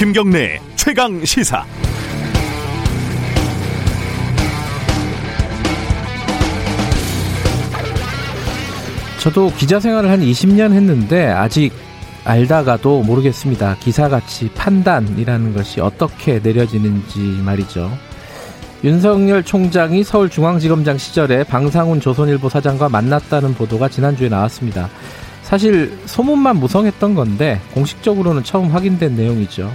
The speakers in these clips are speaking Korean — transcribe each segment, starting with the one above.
김경래 최강 시사. 저도 기자 생활을 한 20년 했는데 아직 알다가도 모르겠습니다. 기사가치 판단이라는 것이 어떻게 내려지는지 말이죠. 윤석열 총장이 서울중앙지검장 시절에 방상훈 조선일보 사장과 만났다는 보도가 지난주에 나왔습니다. 사실 소문만 무성했던 건데 공식적으로는 처음 확인된 내용이죠.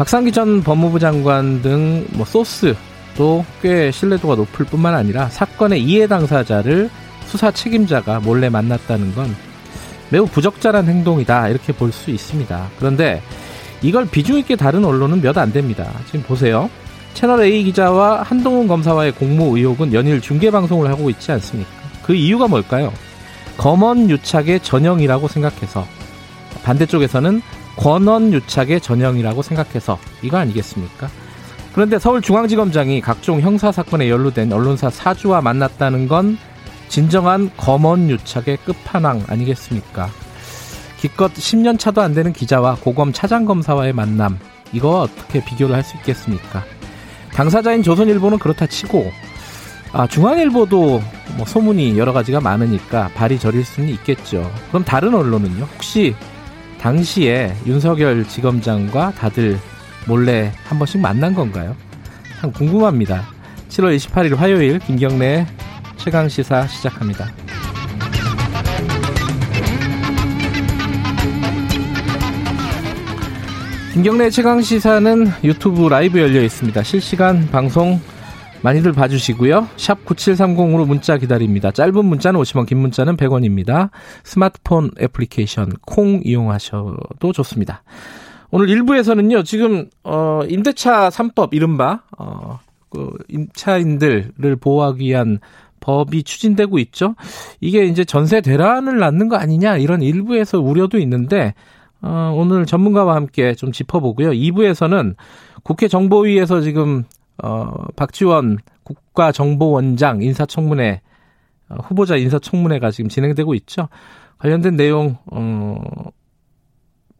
박상기 전 법무부 장관 등 뭐 소스도 꽤 신뢰도가 높을 뿐만 아니라 사건의 이해 당사자를 수사 책임자가 몰래 만났다는 건 매우 부적절한 행동이다 이렇게 볼 수 있습니다. 그런데 이걸 비중 있게 다른 언론은 몇 안 됩니다. 지금 보세요. 채널 A 기자와 한동훈 검사와의 공모 의혹은 연일 중계 방송을 하고 있지 않습니까? 그 이유가 뭘까요? 검언 유착의 전형이라고 생각해서 반대쪽에서는 권언 유착의 전형이라고 생각해서 이거 아니겠습니까? 그런데 서울중앙지검장이 각종 형사 사건에 연루된 언론사 사주와 만났다는 건 진정한 검언 유착의 끝판왕 아니겠습니까? 기껏 10년 차도 안 되는 기자와 고검 차장검사와의 만남 이거 어떻게 비교를 할 수 있겠습니까? 당사자인 조선일보는 그렇다 치고 아, 중앙일보도 뭐 소문이 여러 가지가 많으니까 발이 저릴 수는 있겠죠. 그럼 다른 언론은요? 혹시 당시에 윤석열 지검장과 다들 몰래 한 번씩 만난 건가요? 참 궁금합니다. 7월 28일 화요일 김경래 최강 시사 시작합니다. 김경래 최강 시사는 유튜브 라이브 열려 있습니다. 실시간 방송 많이들 봐주시고요. 샵 9730으로 문자 기다립니다. 짧은 문자는 50원, 긴 문자는 100원입니다. 스마트폰 애플리케이션 콩 이용하셔도 좋습니다. 오늘 1부에서는요, 지금, 어, 임대차 3법, 이른바, 어, 그, 임차인들을 보호하기 위한 법이 추진되고 있죠. 이게 이제 전세 대란을 낳는 거 아니냐, 이런 일부에서 우려도 있는데, 어, 오늘 전문가와 함께 좀 짚어보고요. 2부에서는 국회 정보위에서 지금 어, 박지원 국가정보원장 인사청문회 어, 후보자 인사청문회가 지금 진행되고 있죠. 관련된 내용 어,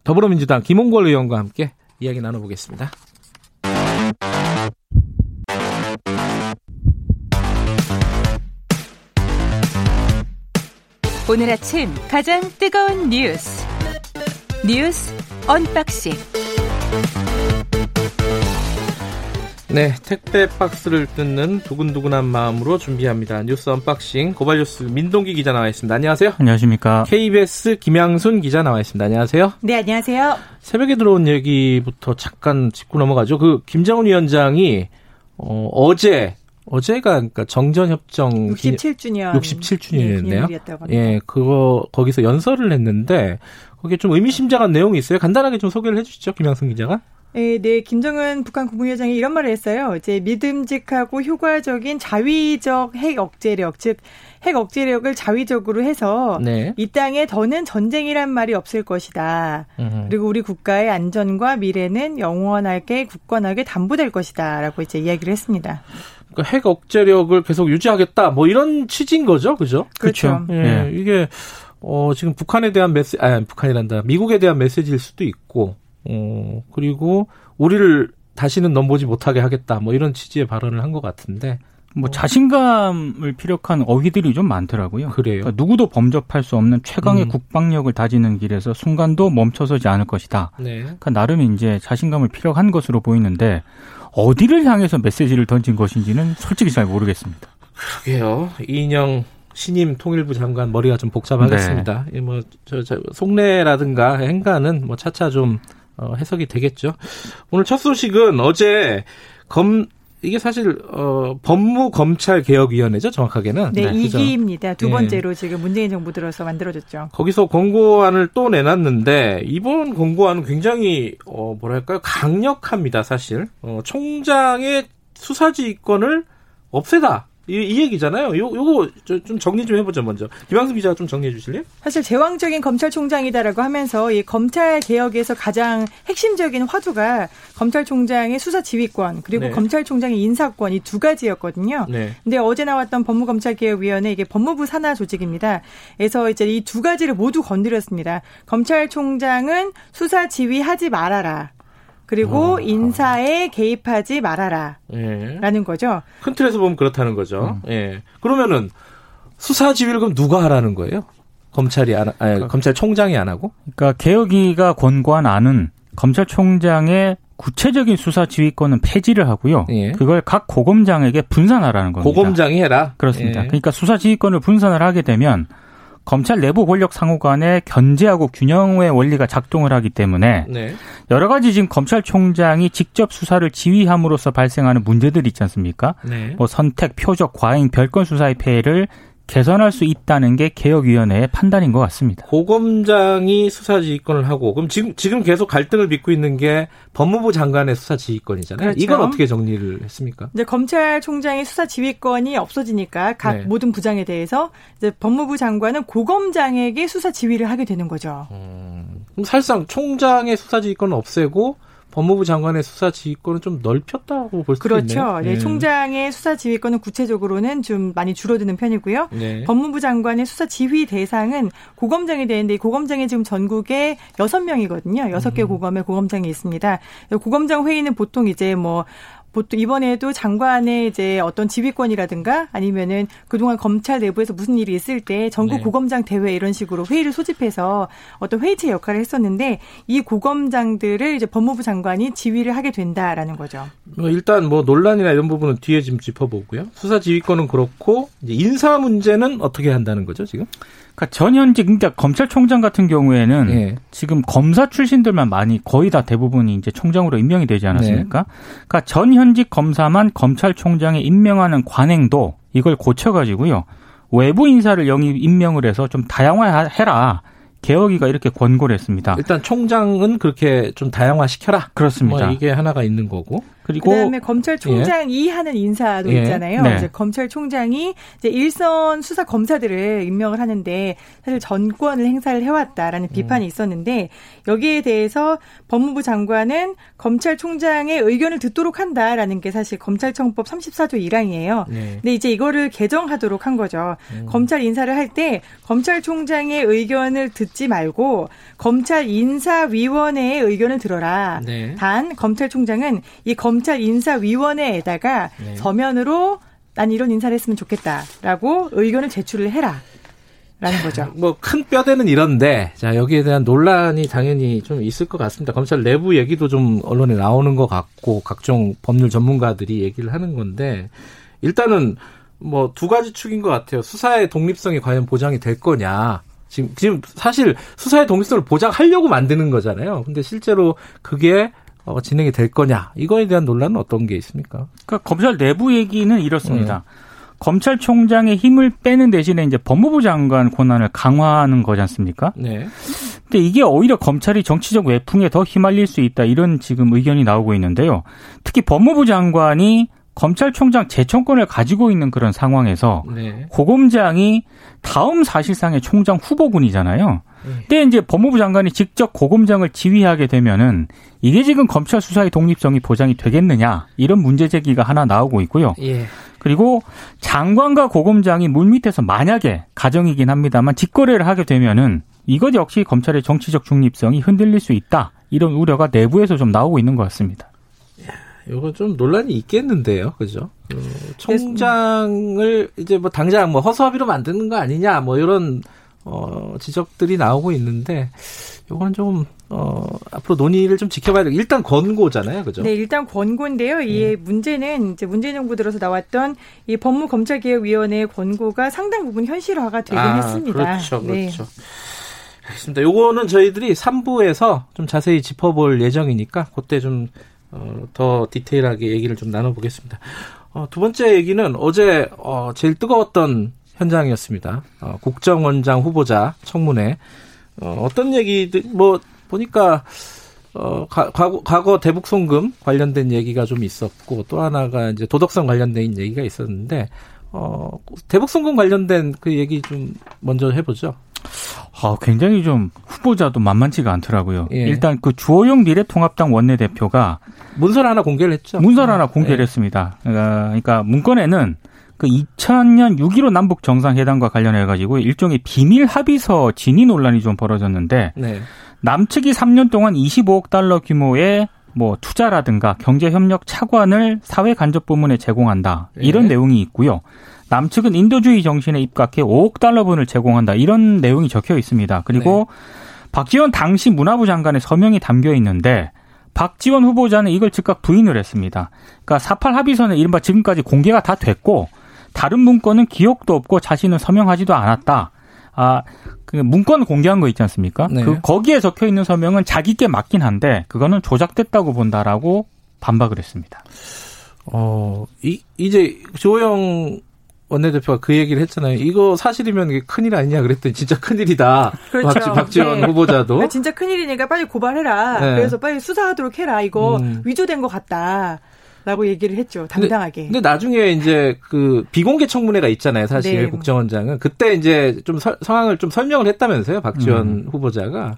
더불어민주당 김홍걸 의원과 함께 이야기 나눠보겠습니다. 오늘 아침 가장 뜨거운 뉴스 뉴스 unboxing 네, 택배 박스를 뜯는 두근두근한 마음으로 준비합니다. 뉴스 unboxing 고발뉴스 민동기 기자 나와 있습니다. 안녕하세요. 안녕하십니까. KBS 김양순 기자 나와 있습니다. 안녕하세요. 네, 안녕하세요. 새벽에 들어온 얘기부터 잠깐 짚고 넘어가죠. 그 김정은 위원장이 어, 어제 어제가 그러니까 정전협정 67주년 67주년이었네요. 예, 예, 그거 거기서 연설을 했는데 거기에 좀 의미심장한 내용이 있어요. 간단하게 좀 소개를 해주시죠, 김양순 기자가. 네, 네, 김정은 북한 국무위원장이 이런 말을 했어요. 이제 믿음직하고 효과적인 자위적 핵 억제력, 즉, 핵 억제력을 자위적으로 해서 네. 이 땅에 더는 전쟁이란 말이 없을 것이다. 으흠. 그리고 우리 국가의 안전과 미래는 영원하게 굳건하게 담보될 것이다. 라고 이제 이야기를 했습니다. 그러니까 핵 억제력을 계속 유지하겠다. 뭐 이런 취지인 거죠. 그죠? 그렇죠. 예, 네. 이게, 어, 지금 북한에 대한 메시, 아, 북한이란다. 미국에 대한 메시지일 수도 있고, 어, 그리고 우리를 다시는 넘보지 못하게 하겠다. 뭐 이런 취지의 발언을 한 것 같은데. 뭐 자신감을 피력한 어휘들이 좀 많더라고요. 그래요. 그러니까 누구도 범접할 수 없는 최강의 음. 국방력을 다지는 길에서 순간도 멈춰서지 않을 것이다. 네. 그러니까 나름 이제 자신감을 피력한 것으로 보이는데 어디를 향해서 메시지를 던진 것인지는 솔직히 잘 모르겠습니다. 그러게요. 이인영 신임 통일부 장관 머리가 좀 복잡하겠습니다. 네. 뭐 저 저, 속내라든가 행간은 뭐 차차 좀 어, 해석이 되겠죠. 오늘 첫 소식은 어제 검 이게 사실 어 법무 검찰 개혁 위원회죠, 정확하게는. 네, 네 이기입니다. 두 네. 번째로 네. 지금 문재인 정부 들어서 만들어졌죠. 거기서 권고안을 또 내놨는데 이번 권고안은 굉장히 어 뭐랄까요? 강력합니다, 사실. 어 총장의 수사지휘권을 없애다. 이, 이 얘기잖아요. 요, 요거 좀 정리 좀 해보죠, 먼저. 김학수 기자가 좀 정리해 주실래요? 사실 제왕적인 검찰총장이다라고 하면서 이 검찰 개혁에서 가장 핵심적인 화두가 검찰총장의 수사 지휘권 그리고 네. 검찰총장의 인사권 이 두 가지였거든요. 네. 근데 어제 나왔던 법무검찰개혁위원회 이게 법무부 산하 조직입니다. 그래서 이제 이 두 가지를 모두 건드렸습니다. 검찰총장은 수사 지휘하지 말아라. 그리고 어. 인사에 개입하지 말아라. 예. 라는 거죠. 큰 틀에서 보면 그렇다는 거죠. 음. 예. 그러면은 수사 지휘를 그럼 누가 하라는 거예요? 검찰이 안, 아니, 그러니까, 검찰총장이 안 하고? 그러니까 개혁위가 권고한 안은 검찰총장의 구체적인 수사 지휘권은 폐지를 하고요. 예. 그걸 각 고검장에게 분산하라는 겁니다. 고검장이 해라. 그렇습니다. 예. 그러니까 수사 지휘권을 분산을 하게 되면 검찰 내부 권력 상호 간에 견제하고 균형의 원리가 작동을 하기 때문에 네. 여러 가지 지금 검찰총장이 직접 수사를 지휘함으로써 발생하는 문제들이 있지 않습니까? 네. 뭐 선택, 표적, 과잉, 별건 수사의 폐해를 개선할 수 있다는 게 개혁위원회의 판단인 것 같습니다. 고검장이 수사지휘권을 하고 그럼 지금 지금 계속 갈등을 빚고 있는 게 법무부 장관의 수사지휘권이잖아요. 그렇죠. 이건 어떻게 정리를 했습니까? 이제 검찰총장의 수사지휘권이 없어지니까 각 네. 모든 부장에 대해서 이제 법무부 장관은 고검장에게 수사지휘를 하게 되는 거죠. 음, 그럼 사실상 총장의 수사지휘권을 없애고 법무부 장관의 수사 지휘권은 좀 넓혔다고 볼수 그렇죠. 있네요. 네, 네. 총장의 수사 지휘권은 구체적으로는 좀 많이 줄어드는 편이고요. 네. 법무부 장관의 수사 지휘 대상은 고검장이 되는데 고검장이 지금 전국에 여섯 명이거든요. 여섯 개 음. 고검에 고검장이 있습니다. 고검장 회의는 보통 이제 뭐 보통 이번에도 장관의 이제 어떤 지휘권이라든가 아니면은 그동안 검찰 내부에서 무슨 일이 있을 때 전국 네. 고검장 대회 이런 식으로 회의를 소집해서 어떤 회의체 역할을 했었는데 이 고검장들을 이제 법무부 장관이 지휘를 하게 된다라는 거죠. 뭐 일단 뭐 논란이나 이런 부분은 뒤에 좀 짚어보고요. 수사 지휘권은 그렇고 인사 문제는 어떻게 한다는 거죠 지금? 그러니까 전현직 그러니까 검찰총장 같은 경우에는 네. 지금 검사 출신들만 많이 거의 다 대부분이 이제 총장으로 임명이 되지 않았습니까? 네. 그러니까 전현직 검사만 검찰총장에 임명하는 관행도 이걸 고쳐가지고요 외부 인사를 영입 임명을 해서 좀 다양화해라. 개혁위가 이렇게 권고를 했습니다. 일단 총장은 그렇게 좀 다양화 시켜라. 그렇습니다. 뭐 이게 하나가 있는 거고. 그리고 그다음에 검찰총장이 예. 하는 인사도 예. 있잖아요. 네. 이제 검찰총장이 이제 일선 수사 검사들을 임명을 하는데 사실 전권을 행사를 해왔다라는 음. 비판이 있었는데 여기에 대해서 법무부 장관은 검찰총장의 의견을 듣도록 한다라는 게 사실 검찰청법 34조 1항이에요. 네. 근데 이제 이거를 개정하도록 한 거죠. 음. 검찰 인사를 할 때 검찰총장의 의견을 듣지 말고 검찰 인사위원회의 의견을 들어라. 네. 단 검찰총장은 이검 찰 인사위원회에다가 네. 서면으로 난 이런 인사를 했으면 좋겠다라고 의견을 제출을 해라. 라는 거죠. 뭐 큰 뼈대는 이런데 자 여기에 대한 논란이 당연히 좀 있을 것 같습니다. 검찰 내부 얘기도 좀 언론에 나오는 것 같고 각종 법률 전문가들이 얘기를 하는 건데 일단은 뭐 두 가지 축인 것 같아요. 수사의 독립성이 과연 보장이 될 거냐. 지금 지금 사실 수사의 독립성을 보장하려고 만드는 거잖아요. 근데 실제로 그게 어, 진행이 될 거냐 이거에 대한 논란은 어떤 게 있습니까? 그러니까 검찰 내부 얘기는 이렇습니다. 네. 검찰총장의 힘을 빼는 대신에 이제 법무부 장관 권한을 강화하는 거지 않습니까? 네. 근데 이게 오히려 검찰이 정치적 외풍에 더 휘말릴 수 있다 이런 지금 의견이 나오고 있는데요. 특히 법무부 장관이 검찰총장 재청권을 가지고 있는 그런 상황에서 네. 고검장이 다음 사실상의 총장 후보군이잖아요. 근데 이제 법무부 장관이 직접 고검장을 지휘하게 되면은 이게 지금 검찰 수사의 독립성이 보장이 되겠느냐 이런 문제 제기가 하나 나오고 있고요. 예. 그리고 장관과 고검장이 물밑에서 만약에 가정이긴 합니다만 직거래를 하게 되면은 이것 역시 검찰의 정치적 중립성이 흔들릴 수 있다 이런 우려가 내부에서 좀 나오고 있는 것 같습니다. 이거 좀 논란이 있겠는데요, 그죠? 어, 총장을 이제 뭐 당장 뭐 허수아비로 만드는 거 아니냐, 뭐 이런 어, 지적들이 나오고 있는데 요거는 좀 어, 앞으로 논의를 좀 지켜봐야 돼. 일단 권고잖아요, 그죠? 네, 일단 권고인데요. 이 음. 문제는 이제 문재인 정부 들어서 나왔던 이 법무검찰개혁위원회의 권고가 상당 부분 현실화가 되긴 아, 했습니다. 그렇죠, 네. 그렇죠. 네. 알겠습니다. 요거는 저희들이 3부에서 좀 자세히 짚어볼 예정이니까 그때 좀 어, 더 디테일하게 얘기를 좀 나눠보겠습니다. 어, 두 번째 얘기는 어제 어, 제일 뜨거웠던 현장이었습니다. 어, 국정원장 후보자 청문회 어, 어떤 얘기들 뭐 보니까 어, 가, 과거, 과거 대북 송금 관련된 얘기가 좀 있었고 또 하나가 이제 도덕성 관련된 얘기가 있었는데 어, 대북 송금 관련된 그 얘기 좀 먼저 해보죠. 아, 굉장히 좀 후보자도 만만치가 않더라고요. 예. 일단 그 주호영 미래통합당 원내대표가 문서 하나 공개를 했죠. 문서 하나 공개를 예. 했습니다. 그러니까, 그러니까 문건에는 그 2000년 6.15 남북 정상회담과 관련해 가지고 일종의 비밀 합의서 진위 논란이 좀 벌어졌는데 네. 남측이 3년 동안 25억 달러 규모의 뭐 투자라든가 경제 협력 차관을 사회 간접 부문에 제공한다 이런 네. 내용이 있고요. 남측은 인도주의 정신에 입각해 5억 달러분을 제공한다 이런 내용이 적혀 있습니다. 그리고 네. 박지원 당시 문화부 장관의 서명이 담겨 있는데 박지원 후보자는 이걸 즉각 부인을 했습니다. 그러니까 사팔 합의서는 이른바 지금까지 공개가 다 됐고 다른 문건은 기억도 없고 자신은 서명하지도 않았다. 아, 그 문건 공개한 거 있지 않습니까? 네. 그 거기에 적혀 있는 서명은 자기께 맞긴 한데 그거는 조작됐다고 본다라고 반박을 했습니다. 어, 이 이제 조영 원내대표가 그 얘기를 했잖아요. 이거 사실이면 이게 큰일 아니냐 그랬더니 진짜 큰일이다. 그렇죠. 박, 지 원 네. 후보자도. 진짜 큰일이니까 빨리 고발해라. 네. 그래서 빨리 수사하도록 해라. 이거 음. 위조된 것 같다. 라고 얘기를 했죠. 당당하게. 근데, 근데, 나중에 이제 그 비공개 청문회가 있잖아요. 사실 네. 국정원장은 그때 이제 좀 서, 상황을 좀 설명을 했다면서요. 박지원 음. 후보자가.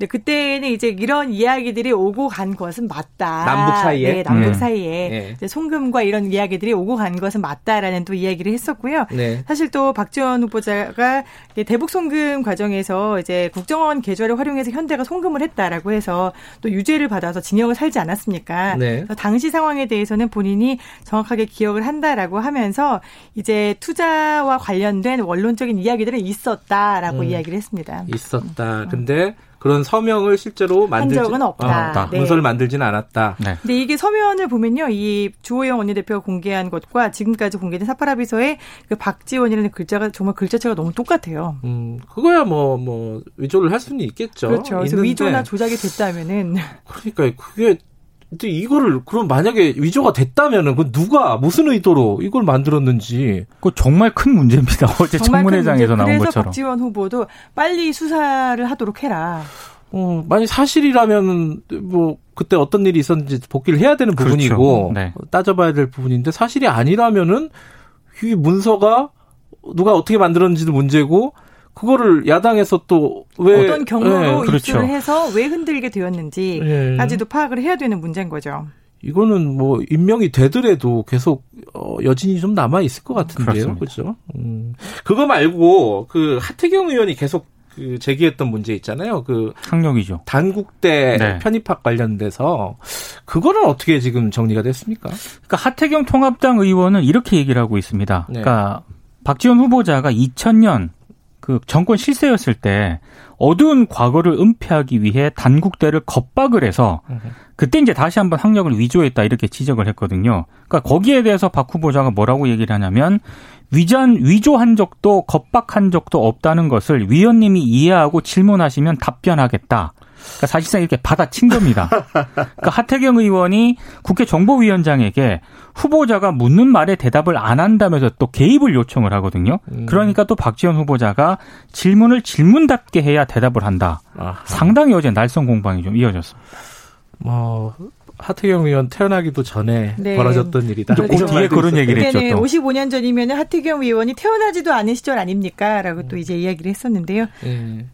네, 그때는 이제 이런 이야기들이 오고 간 것은 맞다. 남북 사이에? 네, 남북 네. 사이에. 네. 송금과 이런 이야기들이 오고 간 것은 맞다라는 또 이야기를 했었고요. 네. 사실 또 박지원 후보자가 대북 송금 과정에서 이제 국정원 계좌를 활용해서 현대가 송금을 했다라고 해서 또 유죄를 받아서 징역을 살지 않았습니까? 네. 당시 상황에 대해서는 본인이 정확하게 기억을 한다라고 하면서 이제 투자와 관련된 원론적인 이야기들은 있었다라고 음. 이야기를 했습니다. 있었다. 근데 그런 서명을 실제로 만들 적은 없다. 어, 네. 문서를 만들지는 않았다. 네. 근데 이게 서면을 보면요, 이 주호영 원내대표가 공개한 것과 지금까지 공개된 사파라비서의 그 박지원이라는 글자가 정말 글자체가 너무 똑같아요. 음, 그거야 뭐뭐 뭐 위조를 할 수는 있겠죠. 그렇죠. 그래서 위조나 조작이 됐다면은 그러니까 그게 근데 이거를 그럼 만약에 위조가 됐다면은 그 누가 무슨 의도로 이걸 만들었는지 그 정말 큰 문제입니다. 어제 청문회장에서 나온 그래서 것처럼. 박지원 후보도 빨리 수사를 하도록 해라. 어, 만약 사실이라면 뭐 그때 어떤 일이 있었는지 복귀를 해야 되는 그렇죠. 부분이고 그렇죠. 네. 따져봐야 될 부분인데 사실이 아니라면은 이 문서가 누가 어떻게 만들었는지도 문제고 그거를 야당에서 또 왜 어떤 경로로 네, 그렇죠. 입수를 해서 왜 흔들게 되었는지까지도 네. 파악을 해야 되는 문제인 거죠. 이거는 뭐 임명이 되더라도 계속 어, 여진이 좀 남아 있을 것 같은데요, 그렇죠? 음. 그거 말고 그 하태경 의원이 계속 그 제기했던 문제 있잖아요. 그 학력이죠. 단국대 네. 편입학 관련돼서 그거는 어떻게 지금 정리가 됐습니까? 그러니까 하태경 통합당 의원은 이렇게 얘기를 하고 있습니다. 네. 그러니까 박지원 후보자가 2000년 그 정권 실세였을 때 어두운 과거를 은폐하기 위해 단국대를 겁박을 해서 그때 이제 다시 한번 학력을 위조했다 이렇게 지적을 했거든요. 그러니까 거기에 대해서 박 후보자가 뭐라고 얘기를 하냐면 위전 위조한 적도 겁박한 적도 없다는 것을 위원님이 이해하고 질문하시면 답변하겠다. 그러니까 사실상 이렇게 받아친 겁니다. 그러니까 하태경 의원이 국회 정보위원장에게 후보자가 묻는 말에 대답을 안 한다면서 또 개입을 요청을 하거든요. 음. 그러니까 또 박지원 후보자가 질문을 질문답게 해야 대답을 한다. 상당히 어제 날선 공방이 좀 이어졌습니다. 뭐 하태경 의원 태어나기도 전에 네. 벌어졌던 일이다. 그 뒤에 그런 얘기를 했죠. 네, 55년 전이면 하태경 의원이 태어나지도 않은 시절 아닙니까?라고 또 이제 이야기를 했었는데요. 네.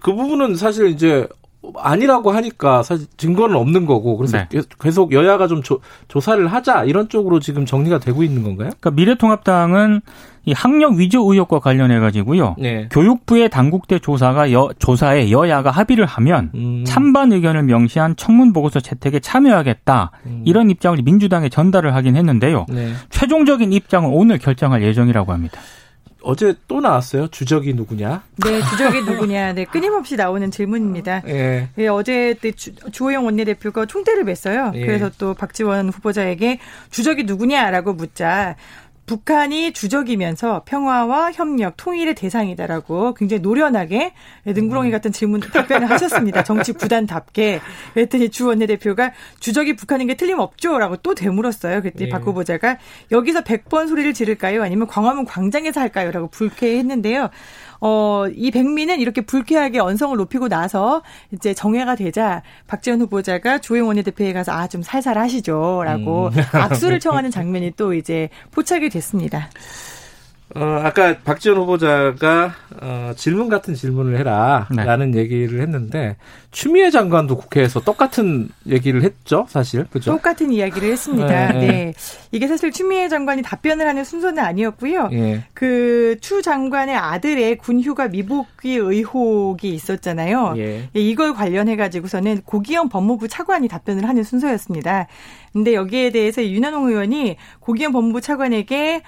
그 부분은 사실 이제 아니라고 하니까 사실 증거는 없는 거고 그래서 네. 계속 여야가 좀 조, 조사를 하자 이런 쪽으로 지금 정리가 되고 있는 건가요? 그러니까 미래통합당은 이 학력 위조 의혹과 관련해 가지고요. 네. 교육부의 당국대 조사가 여, 조사에 여야가 합의를 하면 음. 찬반 의견을 명시한 청문 보고서 채택에 참여하겠다. 음. 이런 입장을 민주당에 전달을 하긴 했는데요. 네. 최종적인 입장은 오늘 결정할 예정이라고 합니다. 어제 또 나왔어요. 주적이 누구냐? 네, 주적이 누구냐. 네, 끊임없이 나오는 질문입니다. 예. 네, 어제 주, 주호영 원내대표가 총대를 맸어요. 예. 그래서 또 박지원 후보자에게 주적이 누구냐라고 묻자 북한이 주적이면서 평화와 협력, 통일의 대상이다라고 굉장히 노련하게 능구렁이 음. 같은 질문 답변을 하셨습니다. 정치 구단답게. 그랬더니 주 원내대표가 주적이 북한인 게 틀림없죠라고 또 되물었어요. 그랬더니 네. 박 후보자가 여기서 100번 소리를 지를까요? 아니면 광화문 광장에서 할까요?라고 불쾌했는데요. 어, 이 백미는 이렇게 불쾌하게 언성을 높이고 나서 이제 정회가 되자 박지원 후보자가 조영 원내대표에 가서 아, 좀 살살 하시죠. 라고 음. 악수를 청하는 장면이 또 이제 포착이 됐습니다. 어, 아까 박지원 후보자가 어, 질문 같은 질문을 해라라는 네. 얘기를 했는데 추미애 장관도 국회에서 똑같은 얘기를 했죠, 사실 그죠? 똑같은 이야기를 했습니다. 네. 네. 이게 사실 추미애 장관이 답변을 하는 순서는 아니었고요. 네. 그추 장관의 아들의 군휴가 미복귀 의혹이 있었잖아요. 예. 예 이걸 관련해 가지고서는 고기영 법무부 차관이 답변을 하는 순서였습니다. 근데 여기에 대해서 윤한홍 의원이 고기영 법무부 차관에게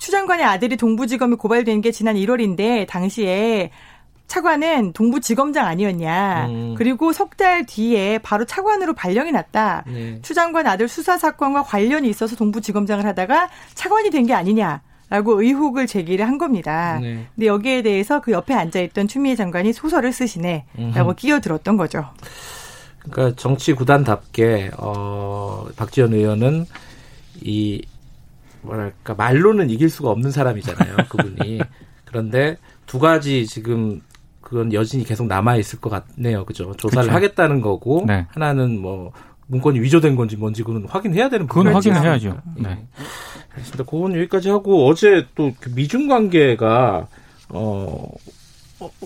추 장관의 아들이 동부지검에 고발된 게 지난 1월인데 당시에 차관은 동부지검장 아니었냐. 음. 그리고 석 달 뒤에 바로 차관으로 발령이 났다. 네. 추 장관 아들 수사 사건과 관련이 있어서 동부지검장을 하다가 차관이 된 게 아니냐. 라고 의혹을 제기를 한 겁니다. 네. 근데 여기에 대해서 그 옆에 앉아있던 추미애 장관이 소설을 쓰시네. 라고 끼어들었던 거죠. 그러니까 정치 구단답게, 어, 박지원 의원은 이 뭐랄까 말로는 이길 수가 없는 사람이잖아요. 그분이. 그런데 두 가지 지금 그건 여진이 계속 남아 있을 것 같네요. 그죠? 조사를 그쵸. 하겠다는 거고 네. 하나는 뭐 문건이 위조된 건지 뭔지 그건 확인해야 되는 부분이 그건 확인을 해야죠. 네. 네. 알겠습니다. 그건 여기까지 하고 어제 또그 미중 관계가 어 어,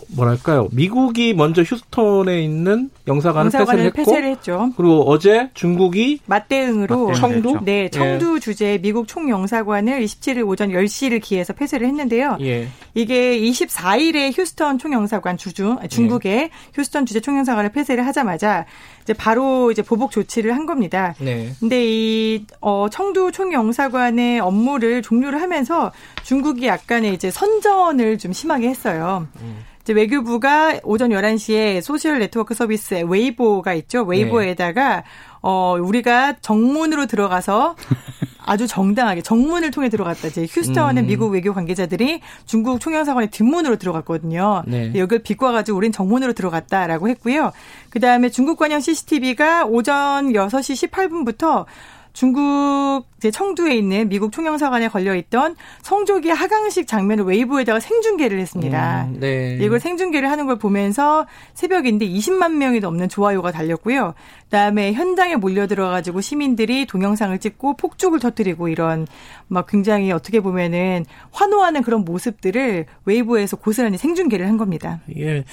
뭐랄까요? 미국이 먼저 휴스턴에 있는 영사관을, 영사관을 폐쇄를, 폐쇄를 했죠. 그리고 어제 중국이 맞대응으로 청두 네, 청두 예. 주재 미국 총영사관을 27일 오전 10시를 기해서 폐쇄를 했는데요. 예. 이게 24일에 휴스턴 총영사관 주중 중국의 예. 휴스턴 주재 총영사관을 폐쇄를 하자마자 이제 바로 이제 보복 조치를 한 겁니다. 네. 근데 이 어, 청두 총영사관의 업무를 종료를 하면서 중국이 약간의 이제 선전을 좀 심하게 했어요. 음. 이제 외교부가 오전 11시에 소셜 네트워크 서비스 웨이보가 있죠. 웨이보에다가 네. 어 우리가 정문으로 들어가서 아주 정당하게 정문을 통해 들어갔다. 이제 휴스턴은 음. 미국 외교 관계자들이 중국 총영사관의 뒷문으로 들어갔거든요. 네. 여기를 비꽈가지고 우린 정문으로 들어갔다라고 했고요. 그 다음에 중국 관영 CCTV가 오전 6시 18분부터 중국 제 청두에 있는 미국 총영사관에 걸려 있던 성조기 하강식 장면을 웨이브에다가 생중계를 했습니다. 음, 네. 이걸 생중계를 하는 걸 보면서 새벽인데 20만 명이 넘는 좋아요가 달렸고요. 그다음에 현장에 몰려 들어가지고 시민들이 동영상을 찍고 폭죽을 터뜨리고 이런 막 굉장히 어떻게 보면은 환호하는 그런 모습들을 웨이브에서 고스란히 생중계를 한 겁니다. 예.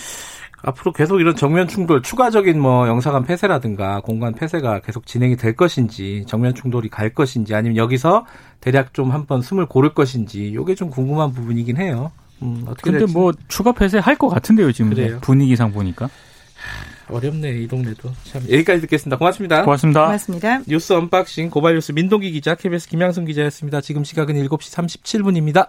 앞으로 계속 이런 정면 충돌, 추가적인 뭐 영사관 폐쇄라든가 공간 폐쇄가 계속 진행이 될 것인지, 정면 충돌이 갈 것인지, 아니면 여기서 대략 좀 한번 숨을 고를 것인지, 요게 좀 궁금한 부분이긴 해요. 음, 어떻게 근데 될지. 뭐 추가 폐쇄 할 것 같은데요, 지금 그래요. 분위기상 보니까. 어렵네 이 동네도 참 여기까지 듣겠습니다 고맙습니다 고맙습니다 고맙습니다 뉴스 unboxing 고발뉴스 민동기 기자 KBS 김양순 기자였습니다 지금 시각은 7시 37분입니다